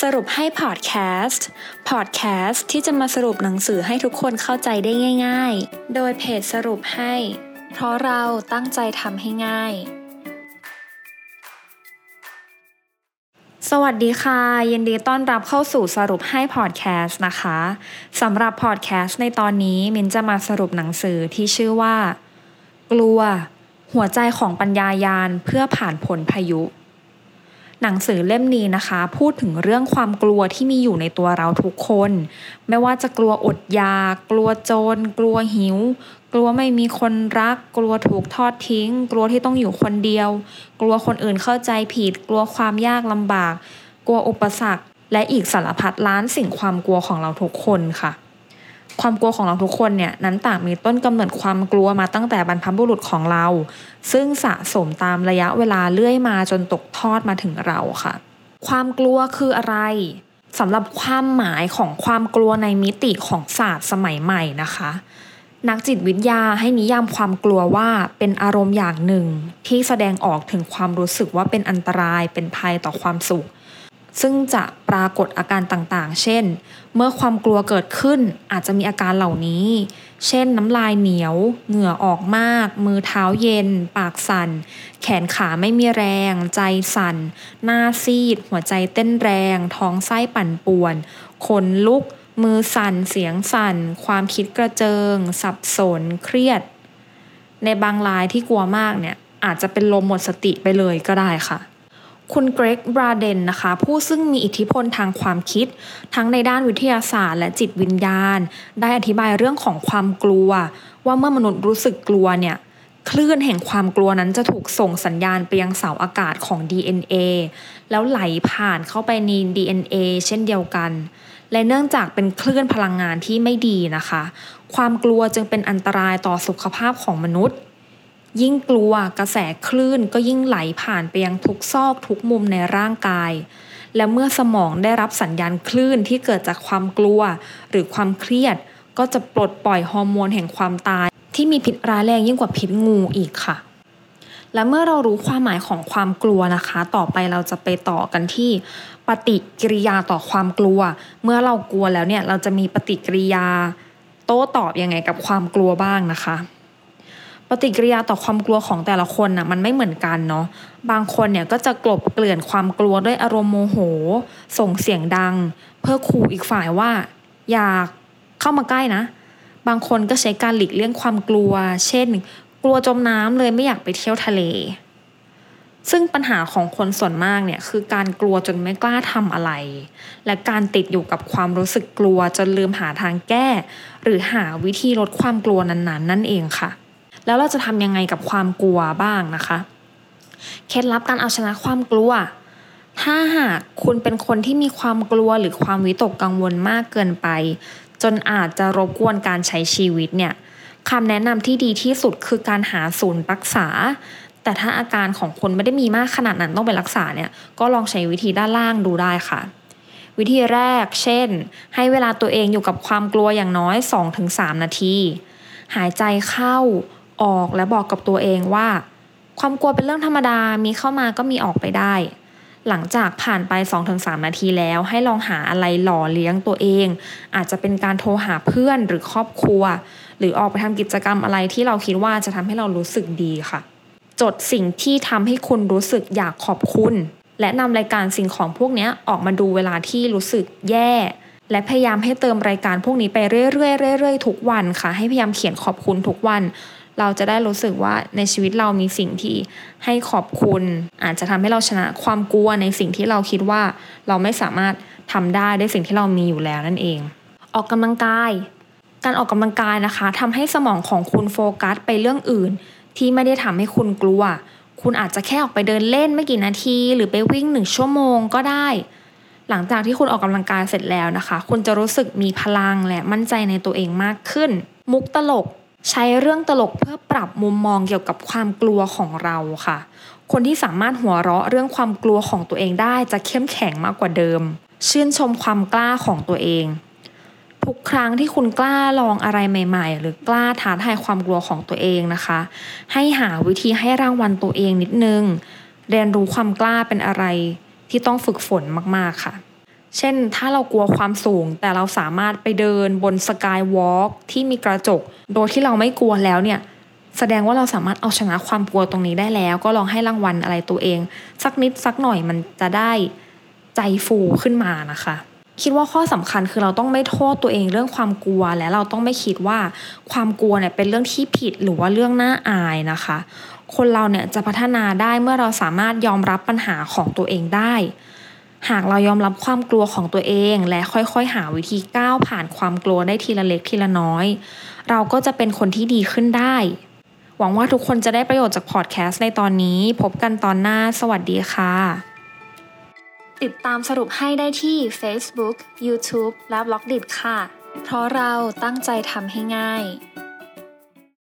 สรุปให้พอดแคสต์ พอดแคสต์ที่จะมาสรุปหนังสือให้ทุกคนเข้าใจได้ง่าย ๆ โดยเพจสรุปให้ เพราะเราตั้งใจทำให้ง่าย สวัสดีค่ะ ยินดีต้อนรับเข้าสู่สรุปให้พอดแคสต์นะคะสำหรับพอดแคสต์ในตอนนี้มินจะมาสรุปหนังสือที่ชื่อว่า กลัว หัวใจของปัญญายาณเพื่อผ่านผลพายุ หนังสือเล่มนี้นะคะ พูดถึงเรื่องความกลัวที่มีอยู่ในตัวเราทุกคน ไม่ว่าจะกลัวอดอยาก กลัวโจร กลัวหิว กลัวไม่มีคนรัก กลัวถูกทอดทิ้ง กลัวที่ต้องอยู่คนเดียว กลัวคนอื่นเข้าใจผิด กลัวความยากลำบาก กลัวอุปสรรค และอีกสารพัดล้านสิ่งความกลัวของเราทุกคนค่ะ ความกลัวของเราทุกคนเนี่ยนั้นต่างมีต้นกำเนิดความกลัวมาตั้งแต่บรรพบุรุษของเรา ซึ่งสะสมตามระยะเวลาเลื่อยมาจนตกทอดมาถึงเราค่ะ ความกลัวคืออะไรสำหรับความหมายของความกลัวในมิติของศาสตร์สมัยใหม่นะคะ นักจิตวิทยาให้นิยามความกลัวว่าเป็นอารมณ์อย่างหนึ่ง ที่แสดงออกถึงความรู้สึกว่าเป็นอันตรายเป็นภัยต่อความสุข ซึ่งจะปรากฏอาการต่างๆ เช่น เมื่อความกลัวเกิดขึ้นอาจจะมีอาการเหล่านี้ เช่นน้ำลายเหนียว เหงื่อออกมาก มือเท้าเย็น ปากสั่น แขนขาไม่มีแรง ใจสั่น หน้าซีด หัวใจเต้นแรง ท้องไส้ปั่นป่วน ขนลุก มือสั่น เสียงสั่น ความคิดกระเจิง สับสน เครียด ในบางรายที่กลัวมากเนี่ยอาจจะเป็นลมหมดสติไปเลยก็ได้ค่ะ คุณเกรกบราเดนนะคะ ผู้ซึ่งมีอิทธิพลทางความคิด ทั้งในด้านวิทยาศาสตร์ และจิตวิญญาณ ได้อธิบายเรื่องของความกลัว ว่าเมื่อมนุษย์รู้สึกกลัวเนี่ยคลื่นแห่งความกลัวนั้นจะถูกส่งสัญญาณไปยังเสาอากาศของ DNA แล้วไหลผ่านเข้าไปใน DNA เช่นเดียวกัน และเนื่องจากเป็นคลื่นพลังงานที่ไม่ดีนะคะ ความกลัวจึงเป็นอันตรายต่อสุขภาพของมนุษย์ ยิ่งกลัวกระแสคลื่นก็ยิ่งไหลผ่านไปยังทุกซอกทุกมุมในร่างกาย และเมื่อสมองได้รับสัญญาณคลื่นที่เกิดจากความกลัว หรือความเครียด ก็จะปลดปล่อยฮอร์โมนแห่งความตาย ที่มีพิษร้ายแรงยิ่งกว่าพิษงูอีกค่ะ และเมื่อเรารู้ความหมายของความกลัวนะคะ ต่อไปเราจะไปต่อกันที่ ปฏิกิริยาต่อความกลัว เมื่อเรากลัวแล้วเนี่ยเราจะมีปฏิกิริยา โต้ตอบยังไงกับความกลัวบ้างนะคะ ปฏิกิริยาต่อความกลัวของแต่ละคนน่ะมันไม่เหมือนกันเนาะบางคนเนี่ยก็จะกลบเกลื่อนความกลัวด้วยอารมณ์โมโห ส่งเสียงดัง เพื่อขู่อีกฝ่ายว่า อยากเข้ามาใกล้นะ บางคนก็ใช้การหลีกเลี่ยงความกลัว เช่น กลัวจมน้ำเลยไม่อยากไปเที่ยวทะเล ซึ่งปัญหาของคนส่วนมากเนี่ยคือการกลัวจนไม่กล้าทำอะไร และการติดอยู่กับความรู้สึกกลัวจนลืมหาทางแก้ หรือหาวิธีลดความกลัวนั้นๆ นั่นเองค่ะ แล้วเราจะทำยังไงกับความกลัวบ้างนะคะ เคล็ดลับการเอาชนะความกลัว ถ้าหากคุณเป็นคนที่มีความกลัวหรือความวิตกกังวลมากเกินไป จนอาจจะรบกวนการใช้ชีวิตเนี่ยคำแนะนำที่ดีที่สุดคือการหาศูนย์รักษา แต่ถ้าอาการของคนไม่ได้มีมากขนาดนั้นต้องไปรักษาเนี่ย ก็ลองใช้วิธีด้านล่างดูได้ค่ะ วิธีแรก เช่น ให้เวลาตัวเองอยู่กับความกลัวอย่างน้อย 2-3 นาที หายใจเข้า ออกและบอกกับตัวเองว่า ความกลัวเป็นเรื่องธรรมดามีเข้ามาก็มีออกไปได้ หลังจากผ่านไป 2-3 นาทีแล้ว ให้ลองหาอะไรหล่อเลี้ยงตัวเอง อาจจะเป็นการโทรหาเพื่อนหรือครอบครัว หรือออกไปทำกิจกรรมอะไรที่เราคิดว่าจะทำให้เรารู้สึกดีค่ะ จดสิ่งที่ทำให้คุณรู้สึกอยากขอบคุณ และนำรายการสิ่งของพวกนี้ออกมาดูเวลาที่รู้สึกแย่และพยายามให้เติมรายการพวกนี้ไปเรื่อยๆเรื่อยๆทุกวันค่ะ ให้พยายามเขียนขอบคุณทุกวัน เราจะได้รู้สึกว่าในชีวิตเรามีสิ่งที่ให้ขอบคุณ อาจจะทำให้เราชนะความกลัวในสิ่งที่เราคิดว่าเราไม่สามารถทำได้ด้วยสิ่งที่เรามีอยู่แล้วนั่นเอง ออกกำลังกาย การออกกำลังกายนะคะทำให้สมองของคุณโฟกัสไปเรื่องอื่น ที่ไม่ได้ทำให้คุณกลัว คุณอาจจะแค่ออกไปเดินเล่นไม่กี่นาที หรือไปวิ่งหนึ่งชั่วโมงก็ได้หลังจากที่คุณออกกำลังกายเสร็จแล้วนะคะ คุณจะรู้สึกมีพลังและมั่นใจในตัวเองมากขึ้น มุกตลก ใช้เรื่องตลกเพื่อปรับมุมมองเกี่ยวกับความกลัวของเราค่ะ คนที่สามารถหัวเราะเรื่องความกลัวของตัวเองได้จะเข้มแข็งมากกว่าเดิม ชื่นชมความกล้าของตัวเอง ทุกครั้งที่คุณกล้าลองอะไรใหม่ ๆ หรือกล้าท้าทายความกลัวของตัวเองนะคะ ให้หาวิธีให้รางวัลตัวเองนิดนึง เรียนรู้ความกล้าเป็นอะไรที่ต้องฝึกฝนมากๆค่ะ เช่นถ้าเรากลัวความสูง แต่เราสามารถไปเดินบนสกายวอล์กที่มีกระจก โดยที่เราไม่กลัวแล้วเนี่ยแสดงว่าเราสามารถเอาชนะความกลัวตรงนี้ได้แล้ว ก็ลองให้รางวัลอะไรตัวเอง สักนิดสักหน่อยมันจะได้ใจฟูขึ้นมานะคะ คิดว่าข้อสำคัญคือเราต้องไม่โทษตัวเองเรื่องความกลัวและเราต้องไม่คิดว่าความกลัวเนี่ยเป็นเรื่องที่ผิดหรือว่าเรื่องน่าอายนะคะ คนเราเนี่ยจะพัฒนาได้เมื่อเราสามารถยอมรับปัญหาของตัวเองได้ หากเรายอมรับความกลัวของตัวเอง และค่อยๆ หาวิธีก้าวผ่านความกลัวได้ทีละเล็กทีละน้อย เราก็จะเป็นคนที่ดีขึ้นได้ หวังว่าทุกคนจะได้ประโยชน์จากพอดแคสต์ในตอนนี้ พบกันตอนหน้า สวัสดีค่ะ ติดตามสรุปให้ได้ที่ Facebook, YouTube และ b ล็อกดิค่ะ เพราะเราตั้งใจทำให้ง่าย